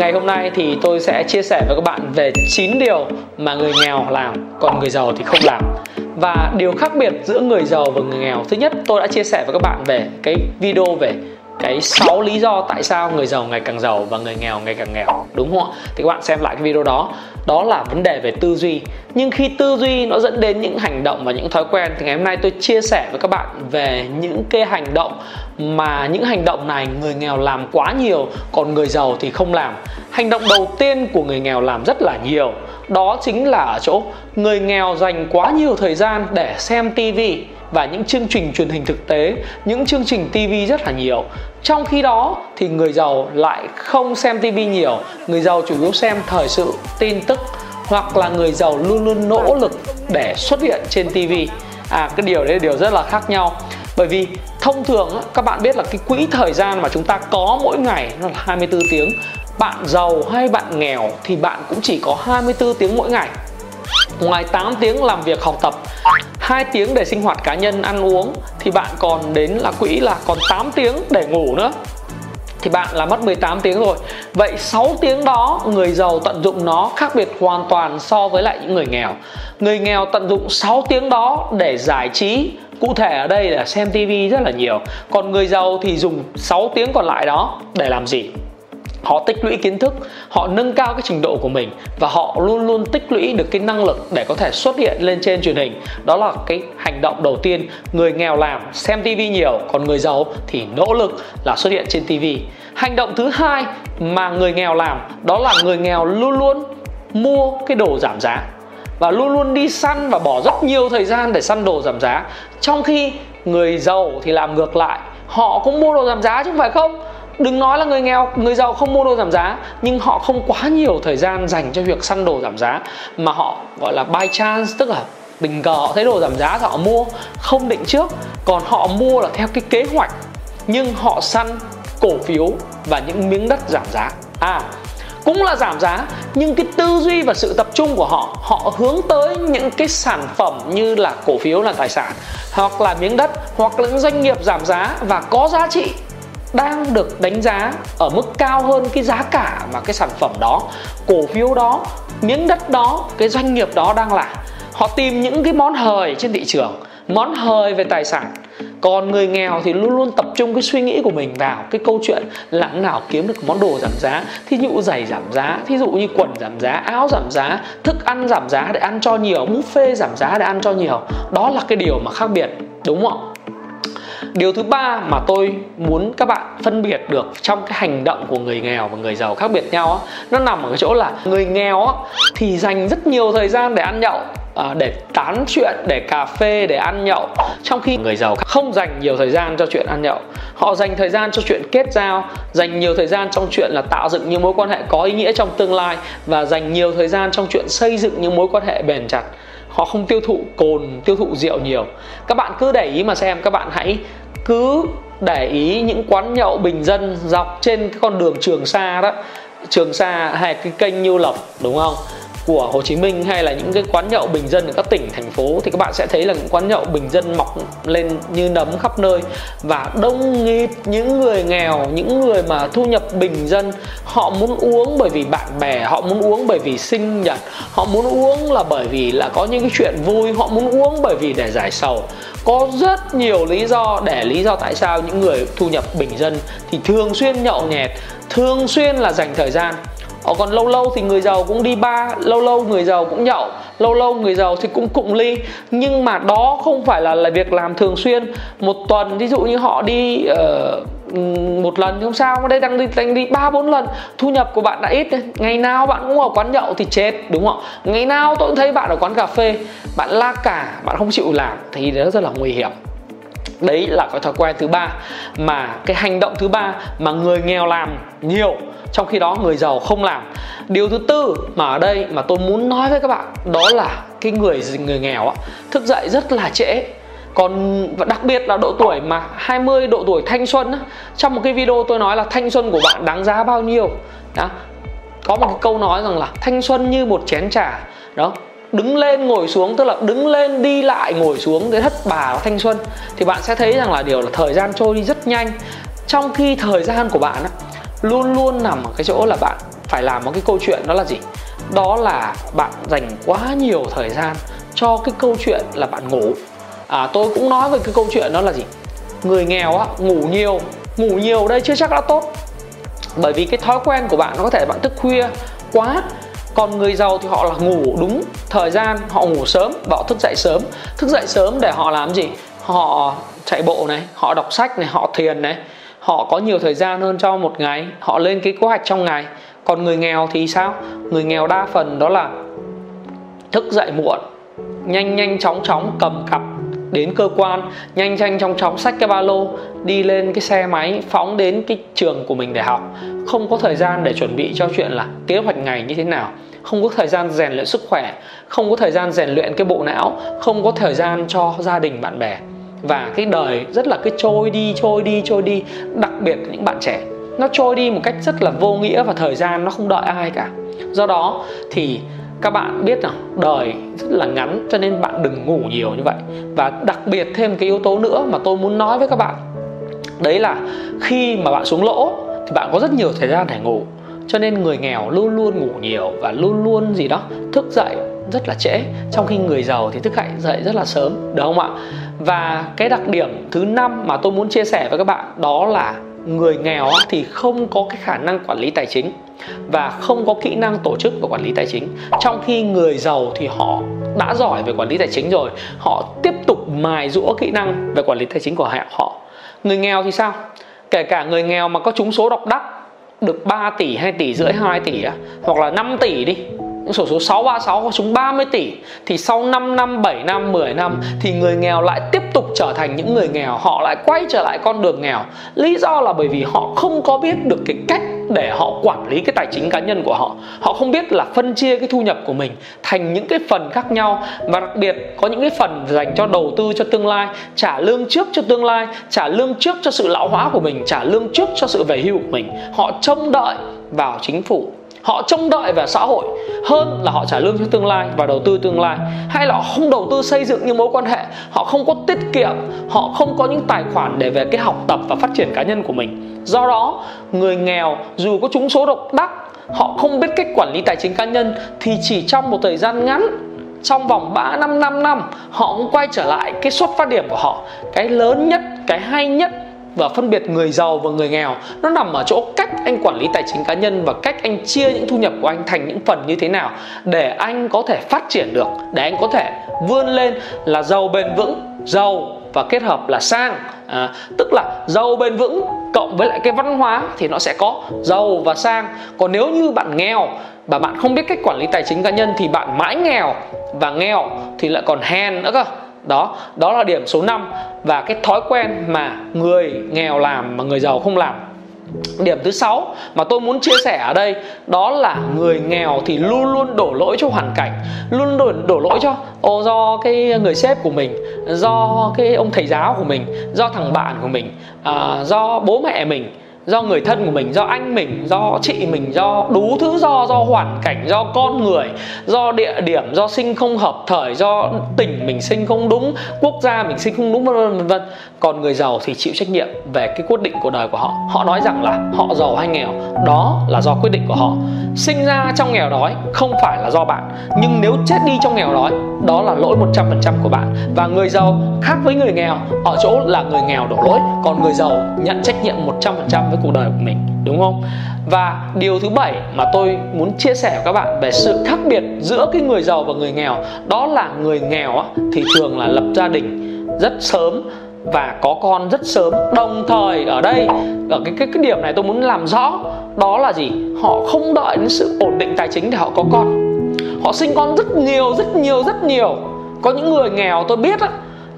Ngày hôm nay thì tôi sẽ chia sẻ với các bạn về 9 điều mà người nghèo làm, còn người giàu thì không làm. Và điều khác biệt giữa người giàu và người nghèo, Thứ nhất tôi đã chia sẻ với các bạn về cái video về cái 6 lý do tại sao người giàu ngày càng giàu và người nghèo ngày càng nghèo. Đúng không ạ? Thì các bạn xem lại cái video đó. Đó là vấn đề về tư duy. Nhưng khi tư duy nó dẫn đến những hành động và những thói quen, thì ngày hôm nay tôi chia sẻ với các bạn về những cái hành động mà những hành động này người nghèo làm quá nhiều, còn người giàu thì không làm. Hành động đầu tiên của người nghèo làm rất là nhiều. Đó chính là ở chỗ người nghèo dành quá nhiều thời gian để xem tivi và những chương trình truyền hình thực tế, những chương trình tv rất là nhiều. Trong khi đó thì người giàu lại không xem tv nhiều. Người giàu chủ yếu xem thời sự, tin tức, hoặc là người giàu luôn luôn nỗ lực để xuất hiện trên tv à cái điều đấy là điều rất là khác nhau. Bởi vì thông thường các bạn biết là cái quỹ thời gian mà chúng ta có mỗi ngày nó là 24 tiếng. Bạn giàu hay bạn nghèo thì bạn cũng chỉ có 24 tiếng mỗi ngày. Ngoài 8 tiếng làm việc học tập 2 tiếng để sinh hoạt cá nhân, ăn uống, thì bạn còn đến là quỹ là còn 8 tiếng để ngủ nữa. Thì bạn là mất 18 tiếng rồi. Vậy 6 tiếng đó, người giàu tận dụng nó khác biệt hoàn toàn so với lại những người nghèo. Người nghèo tận dụng 6 tiếng đó để giải trí. Cụ thể ở đây là xem tivi rất là nhiều. Còn người giàu thì dùng 6 tiếng còn lại đó để làm gì? Họ tích lũy kiến thức, họ nâng cao cái trình độ của mình và họ luôn luôn tích lũy được cái năng lực để có thể xuất hiện lên trên truyền hình. Đó là cái hành động đầu tiên, người nghèo làm, xem tivi nhiều, còn người giàu thì nỗ lực là xuất hiện trên tivi hành động thứ hai mà người nghèo làm, đó là người nghèo luôn luôn mua cái đồ giảm giá và luôn luôn đi săn và bỏ rất nhiều thời gian để săn đồ giảm giá. Trong khi người giàu thì làm ngược lại, họ cũng mua đồ giảm giá chứ không phải không? Đừng nói là người nghèo, người giàu không mua đồ giảm giá, nhưng họ không quá nhiều thời gian dành cho việc săn đồ giảm giá, mà họ, gọi là, by chance, tức là tình cờ họ thấy đồ giảm giá thì họ mua, không định trước. Còn họ mua là theo cái kế hoạch, nhưng họ săn cổ phiếu và những miếng đất giảm giá. À cũng là giảm giá, nhưng cái tư duy và sự tập trung của họ họ hướng tới những cái sản phẩm như là cổ phiếu là tài sản, hoặc là miếng đất, hoặc là những doanh nghiệp giảm giá và có giá trị đang được đánh giá ở mức cao hơn cái giá cả mà cái sản phẩm đó, cổ phiếu đó, miếng đất đó, cái doanh nghiệp đó đang là. Họ tìm những cái món hời trên thị trường, món hời về tài sản. Còn người nghèo thì luôn luôn tập trung cái suy nghĩ của mình vào cái câu chuyện là nào kiếm được món đồ giảm giá, thí dụ giày giảm giá, thí dụ như quần giảm giá, áo giảm giá, thức ăn giảm giá để ăn cho nhiều, buffet giảm giá để ăn cho nhiều. Đó là cái điều mà khác biệt, đúng không ạ? Điều thứ ba mà tôi muốn các bạn phân biệt được trong cái hành động của người nghèo và người giàu khác biệt nhau á nó nằm ở cái chỗ là người nghèo á thì dành rất nhiều thời gian để ăn nhậu à, để tán chuyện để cà phê để ăn nhậu. Trong khi người giàu không dành nhiều thời gian cho chuyện ăn nhậu họ dành thời gian cho chuyện kết giao dành nhiều thời gian trong chuyện là tạo dựng những mối quan hệ có ý nghĩa trong tương lai và dành nhiều thời gian trong chuyện xây dựng những mối quan hệ bền chặt họ không tiêu thụ cồn, tiêu thụ rượu nhiều. Các bạn cứ để ý mà xem, các bạn hãy cứ để ý những quán nhậu bình dân dọc trên cái con đường trường sa đó. Trường sa hay cái kênh nhiêu lộc đúng không? Của Hồ Chí Minh hay là những cái quán nhậu bình dân ở các tỉnh, thành phố thì các bạn sẽ thấy là những quán nhậu bình dân mọc lên như nấm khắp nơi. Và đông nghịt, những người nghèo, những người mà thu nhập bình dân, họ muốn uống bởi vì bạn bè, họ muốn uống bởi vì sinh nhật, họ muốn uống là bởi vì là có những cái chuyện vui, họ muốn uống bởi vì để giải sầu. Có rất nhiều lý do để, lý do tại sao những người thu nhập bình dân thì thường xuyên nhậu nhẹt, thường xuyên là dành thời gian Ờ, còn lâu lâu thì người giàu cũng đi ba lâu lâu người giàu cũng nhậu lâu lâu người giàu thì cũng cụng ly. Nhưng mà đó không phải là là việc làm thường xuyên. Một tuần ví dụ như họ đi uh, một lần thì không sao mà đây đang đi đang đi ba bốn lần. Thu nhập của bạn đã ít ngày nào bạn cũng ở quán nhậu thì chết đúng không ngày nào tôi cũng thấy bạn ở quán cà phê bạn la cả bạn không chịu làm thì đó rất là nguy hiểm. Đấy là cái thói quen thứ ba. Mà cái hành động thứ ba mà người nghèo làm nhiều trong khi đó người giàu không làm. Điều thứ tư mà ở đây mà tôi muốn nói với các bạn đó là cái người người nghèo á thức dậy rất là trễ. Còn đặc biệt là độ tuổi mà 20 độ tuổi thanh xuân á, trong một cái video tôi nói là thanh xuân của bạn đáng giá bao nhiêu. Đó. Có một cái câu nói rằng là thanh xuân như một chén trà. Đó. Đứng lên ngồi xuống tức là đứng lên đi lại ngồi xuống cái thất bà thanh xuân. Thì bạn sẽ thấy rằng là điều là thời gian trôi đi rất nhanh. Trong khi thời gian của bạn á, luôn luôn nằm ở cái chỗ là bạn phải làm một cái câu chuyện đó là gì? Đó là bạn dành quá nhiều thời gian cho cái câu chuyện là bạn ngủ. À, tôi cũng nói về cái câu chuyện đó là gì? Người nghèo á ngủ nhiều ngủ nhiều đây chưa chắc đã tốt. Bởi vì cái thói quen của bạn nó có thể bạn thức khuya quá còn người giàu thì họ là ngủ đúng thời gian họ ngủ sớm và họ thức dậy sớm. Thức dậy sớm để họ làm gì? Họ chạy bộ này họ đọc sách này họ thiền này họ có nhiều thời gian hơn cho một ngày, họ lên cái kế hoạch trong ngày. Còn người nghèo thì sao? Người nghèo đa phần đó là thức dậy muộn, nhanh nhanh chóng chóng cầm cặp đến cơ quan, nhanh nhanh chóng chóng xách cái ba lô, đi lên cái xe máy, phóng đến cái trường của mình để học. Không có thời gian để chuẩn bị cho chuyện là kế hoạch ngày như thế nào. Không có thời gian rèn luyện sức khỏe, không có thời gian rèn luyện cái bộ não, không có thời gian cho gia đình bạn bè và cái đời rất là cứ trôi đi trôi đi trôi đi. Đặc biệt những bạn trẻ, nó trôi đi một cách rất là vô nghĩa và thời gian nó không đợi ai cả. Do đó thì các bạn biết rằng đời rất là ngắn, cho nên bạn đừng ngủ nhiều như vậy. Và đặc biệt thêm cái yếu tố nữa mà tôi muốn nói với các bạn, đấy là khi mà bạn xuống lỗ thì bạn có rất nhiều thời gian để ngủ. Cho nên người nghèo luôn luôn ngủ nhiều và luôn luôn gì đó, thức dậy rất là trễ. Trong khi người giàu thì thức dậy rất là sớm, được không ạ? Và cái đặc điểm thứ năm mà tôi muốn chia sẻ với các bạn đó là người nghèo thì không có cái khả năng quản lý tài chính và không có kỹ năng tổ chức và quản lý tài chính. Trong khi người giàu thì họ đã giỏi về quản lý tài chính rồi, họ tiếp tục mài rũa kỹ năng về quản lý tài chính của họ. Người nghèo thì sao? Kể cả người nghèo mà có trúng số độc đắc được 3 tỷ 2 tỷ rưỡi 2 tỷ hoặc là 5 tỷ đi những sổ số 636 có chúng 30 tỷ thì sau 5 năm, 7 năm, 10 năm thì người nghèo lại tiếp tục trở thành những người nghèo, họ lại quay trở lại con đường nghèo. Lý do là bởi vì họ không có biết được cái cách để họ quản lý cái tài chính cá nhân của họ. Họ không biết là phân chia cái thu nhập của mình thành những cái phần khác nhau và đặc biệt có những cái phần dành cho đầu tư cho tương lai, trả lương trước cho tương lai, trả lương trước cho sự lão hóa của mình, trả lương trước cho sự về hưu của mình. Họ trông đợi vào chính phủ họ trông đợi vào xã hội hơn là họ trả lương cho tương lai và đầu tư tương lai. Hay là họ không đầu tư xây dựng những mối quan hệ, họ không có tiết kiệm, họ không có những tài khoản để về cái học tập và phát triển cá nhân của mình. Do đó, người nghèo dù có trúng số độc đắc, họ không biết cách quản lý tài chính cá nhân thì chỉ trong một thời gian ngắn, trong vòng 3 năm 5 năm, họ cũng quay trở lại cái xuất phát điểm của họ. Cái lớn nhất, cái hay nhất và phân biệt người giàu và người nghèo. Nó nằm ở chỗ cách anh quản lý tài chính cá nhân và cách anh chia những thu nhập của anh thành những phần như thế nào để anh có thể phát triển được để anh có thể vươn lên là giàu bền vững giàu và kết hợp là sang. À, tức là giàu bền vững cộng với lại cái văn hóa thì nó sẽ có giàu và sang. Còn nếu như bạn nghèo và bạn không biết cách quản lý tài chính cá nhân thì bạn mãi nghèo và nghèo thì lại còn hèn nữa cơ đó đó là điểm số 5 và cái thói quen mà người nghèo làm mà người giàu không làm. Điểm thứ sáu mà tôi muốn chia sẻ ở đây đó là người nghèo thì luôn luôn đổ lỗi cho hoàn cảnh, luôn đổ, đổ lỗi cho ô do cái người sếp của mình, do cái ông thầy giáo của mình, do thằng bạn của mình, à, do bố mẹ mình do người thân của mình, do anh mình, do chị mình, do đủ thứ, do do hoàn cảnh, do con người, do địa điểm, do sinh không hợp thời, do tỉnh mình sinh không đúng, quốc gia mình sinh không đúng, vân vân vân còn người giàu thì chịu trách nhiệm về cái quyết định của đời của họ. Họ nói rằng là họ giàu hay nghèo, đó là do quyết định của họ. Sinh ra trong nghèo đói không phải là do bạn, nhưng nếu chết đi trong nghèo đói, đó là lỗi 100% của bạn. Và người giàu khác với người nghèo, ở chỗ là người nghèo đổ lỗi, còn người giàu nhận trách nhiệm 100% với cuộc đời của mình, đúng không? Và điều thứ bảy mà tôi muốn chia sẻ với các bạn về sự khác biệt giữa cái người giàu và người nghèo, đó là người nghèo thì thường là lập gia đình rất sớm và có con rất sớm. Đồng thời ở đây, ở cái cái cái điểm này tôi muốn làm rõ, đó là gì? Họ không đợi đến sự ổn định tài chính để họ có con. Họ sinh con rất nhiều rất nhiều rất nhiều. Có những người nghèo tôi biết á,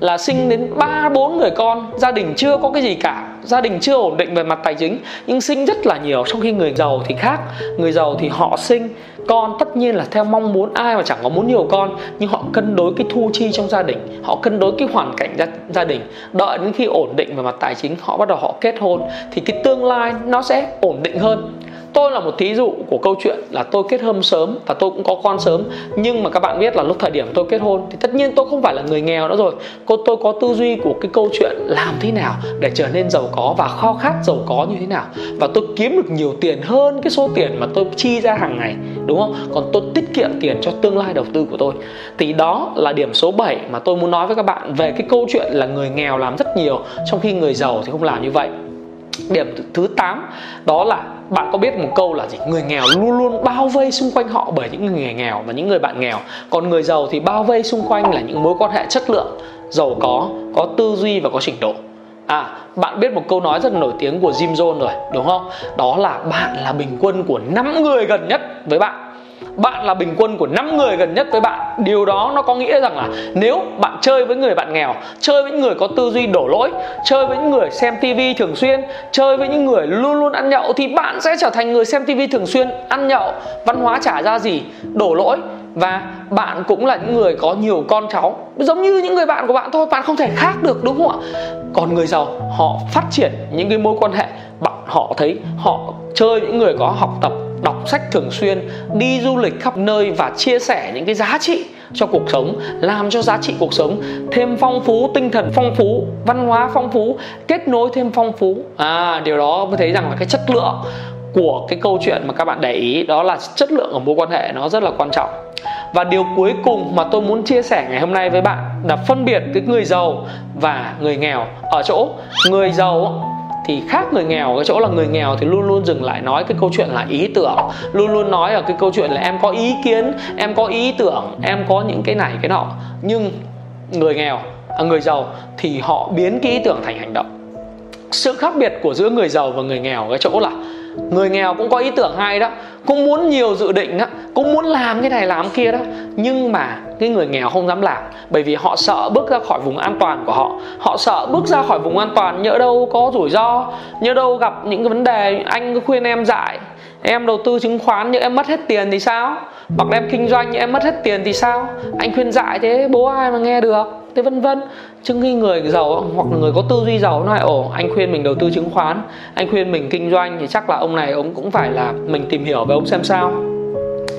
là sinh đến ba, bốn người con, gia đình chưa có cái gì cả gia đình chưa ổn định về mặt tài chính nhưng sinh rất là nhiều. Trong khi người giàu thì khác. Người giàu thì họ sinh con tất nhiên là theo mong muốn. Ai mà chẳng có muốn nhiều con nhưng họ cân đối cái thu chi trong gia đình. Họ cân đối cái hoàn cảnh gia, gia đình. Đợi đến khi ổn định về mặt tài chính họ bắt đầu họ kết hôn thì cái tương lai nó sẽ ổn định hơn tôi là một thí dụ của câu chuyện là tôi kết hôn sớm và tôi cũng có con sớm. Nhưng mà các bạn biết là lúc thời điểm tôi kết hôn thì tất nhiên tôi không phải là người nghèo nữa rồi. Cô, tôi có tư duy của cái câu chuyện làm thế nào để trở nên giàu có và khao khát giàu có như thế nào. Và tôi kiếm được nhiều tiền hơn cái số tiền mà tôi chi ra hàng ngày, đúng không? Còn tôi tiết kiệm tiền cho tương lai đầu tư của tôi. Thì đó là điểm số 7 mà tôi muốn nói với các bạn về cái câu chuyện là người nghèo làm rất nhiều, trong khi người giàu thì không làm như vậy. Điểm thứ 8 đó là bạn có biết một câu là gì? Người nghèo luôn luôn bao vây xung quanh họ bởi những người nghèo và những người bạn nghèo. Còn người giàu thì bao vây xung quanh là những mối quan hệ chất lượng. Giàu có có tư duy và có trình độ. À, bạn biết một câu nói rất nổi tiếng của Jim Jones rồi, đúng không? Đó là bạn là bình quân của 5 người gần nhất với bạn bạn là bình quân của 5 người gần nhất với bạn. Điều đó nó có nghĩa rằng là nếu bạn chơi với người bạn nghèo, chơi với những người có tư duy đổ lỗi, chơi với những người xem tivi thường xuyên, chơi với những người luôn luôn ăn nhậu, thì bạn sẽ trở thành người xem tivi thường xuyên, ăn nhậu, văn hóa trả ra gì, đổ lỗi. Và bạn cũng là những người có nhiều con cháu, giống như những người bạn của bạn thôi, bạn không thể khác được, đúng không ạ? Còn người giàu, họ phát triển những cái mối quan hệ, bạn, họ thấy họ chơi những người có học tập đọc sách thường xuyên, đi du lịch khắp nơi và chia sẻ những cái giá trị cho cuộc sống, làm cho giá trị cuộc sống thêm phong phú, tinh thần phong phú, văn hóa phong phú, kết nối thêm phong phú. À điều đó mới thấy rằng là cái chất lượng của cái câu chuyện mà các bạn để ý, đó là chất lượng ở mối quan hệ nó rất là quan trọng. Và điều cuối cùng mà tôi muốn chia sẻ ngày hôm nay với bạn là phân biệt cái người giàu và người nghèo. Ở chỗ, người giàu thì khác người nghèo, cái chỗ là người nghèo thì luôn luôn dừng lại nói cái câu chuyện là ý tưởng, luôn luôn nói ở cái câu chuyện là em có ý kiến, em có ý tưởng, em có những cái này, cái nọ. Nhưng người nghèo à, người giàu thì họ biến cái ý tưởng thành hành động. Sự khác biệt của giữa người giàu và người nghèo cái chỗ là người nghèo cũng có ý tưởng hay đó, cũng muốn nhiều dự định đó, cũng muốn làm cái này làm kia đó. Nhưng mà cái người nghèo không dám làm, bởi vì họ sợ bước ra khỏi vùng an toàn của họ. Họ sợ bước ra khỏi vùng an toàn nhỡ đâu có rủi ro, nhỡ đâu gặp những cái vấn đề anh khuyên em dại em đầu tư chứng khoán nhưng em mất hết tiền thì sao? Hoặc em kinh doanh nhưng em mất hết tiền thì sao? Anh khuyên dại thế, bố ai mà nghe được? Thế vân vân. Chứ khi người giàu hoặc là người có tư duy giàu loại ổ anh khuyên mình đầu tư chứng khoán anh khuyên mình kinh doanh thì chắc là ông này ông cũng phải là mình tìm hiểu về ông xem sao.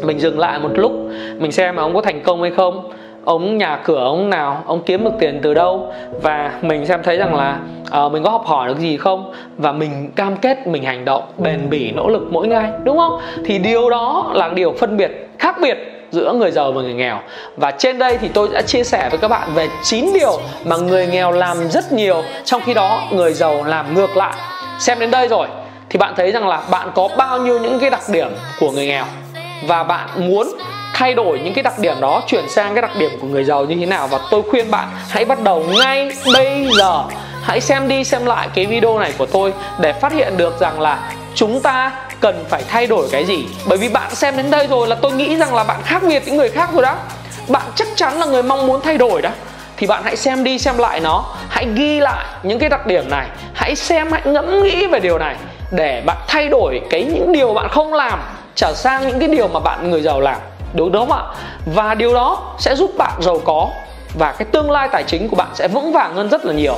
Mình dừng lại một lúc mình xem mà ông có thành công hay không ông nhà cửa ông nào ông kiếm được tiền từ đâu và mình xem thấy rằng là uh, mình có học hỏi được gì không và mình cam kết mình hành động bền bỉ nỗ lực mỗi ngày đúng không? Thì điều đó là điều phân biệt khác biệt giữa người giàu và người nghèo. Và trên đây thì tôi đã chia sẻ với các bạn về 9 điều mà người nghèo làm rất nhiều, trong khi đó người giàu làm ngược lại. Xem đến đây rồi, thì bạn thấy rằng là bạn có bao nhiêu những cái đặc điểm của người nghèo? Và bạn muốn thay đổi những cái đặc điểm đó, chuyển sang cái đặc điểm của người giàu như thế nào? Và tôi khuyên bạn, hãy bắt đầu ngay bây giờ. Hãy xem đi xem lại cái video này của tôi để phát hiện được rằng là chúng ta cần phải thay đổi cái gì? Bởi vì bạn xem đến đây rồi là tôi nghĩ rằng là bạn khác biệt những người khác rồi đó. Bạn chắc chắn là người mong muốn thay đổi đó. Thì bạn hãy xem đi, xem lại nó. Hãy ghi lại những cái đặc điểm này. Hãy xem, hãy ngẫm nghĩ về điều này để bạn thay đổi cái những điều bạn không làm trở sang những cái điều mà bạn, người giàu làm. Đúng không ạ? Và điều đó sẽ giúp bạn giàu có và cái tương lai tài chính của bạn sẽ vững vàng hơn rất là nhiều.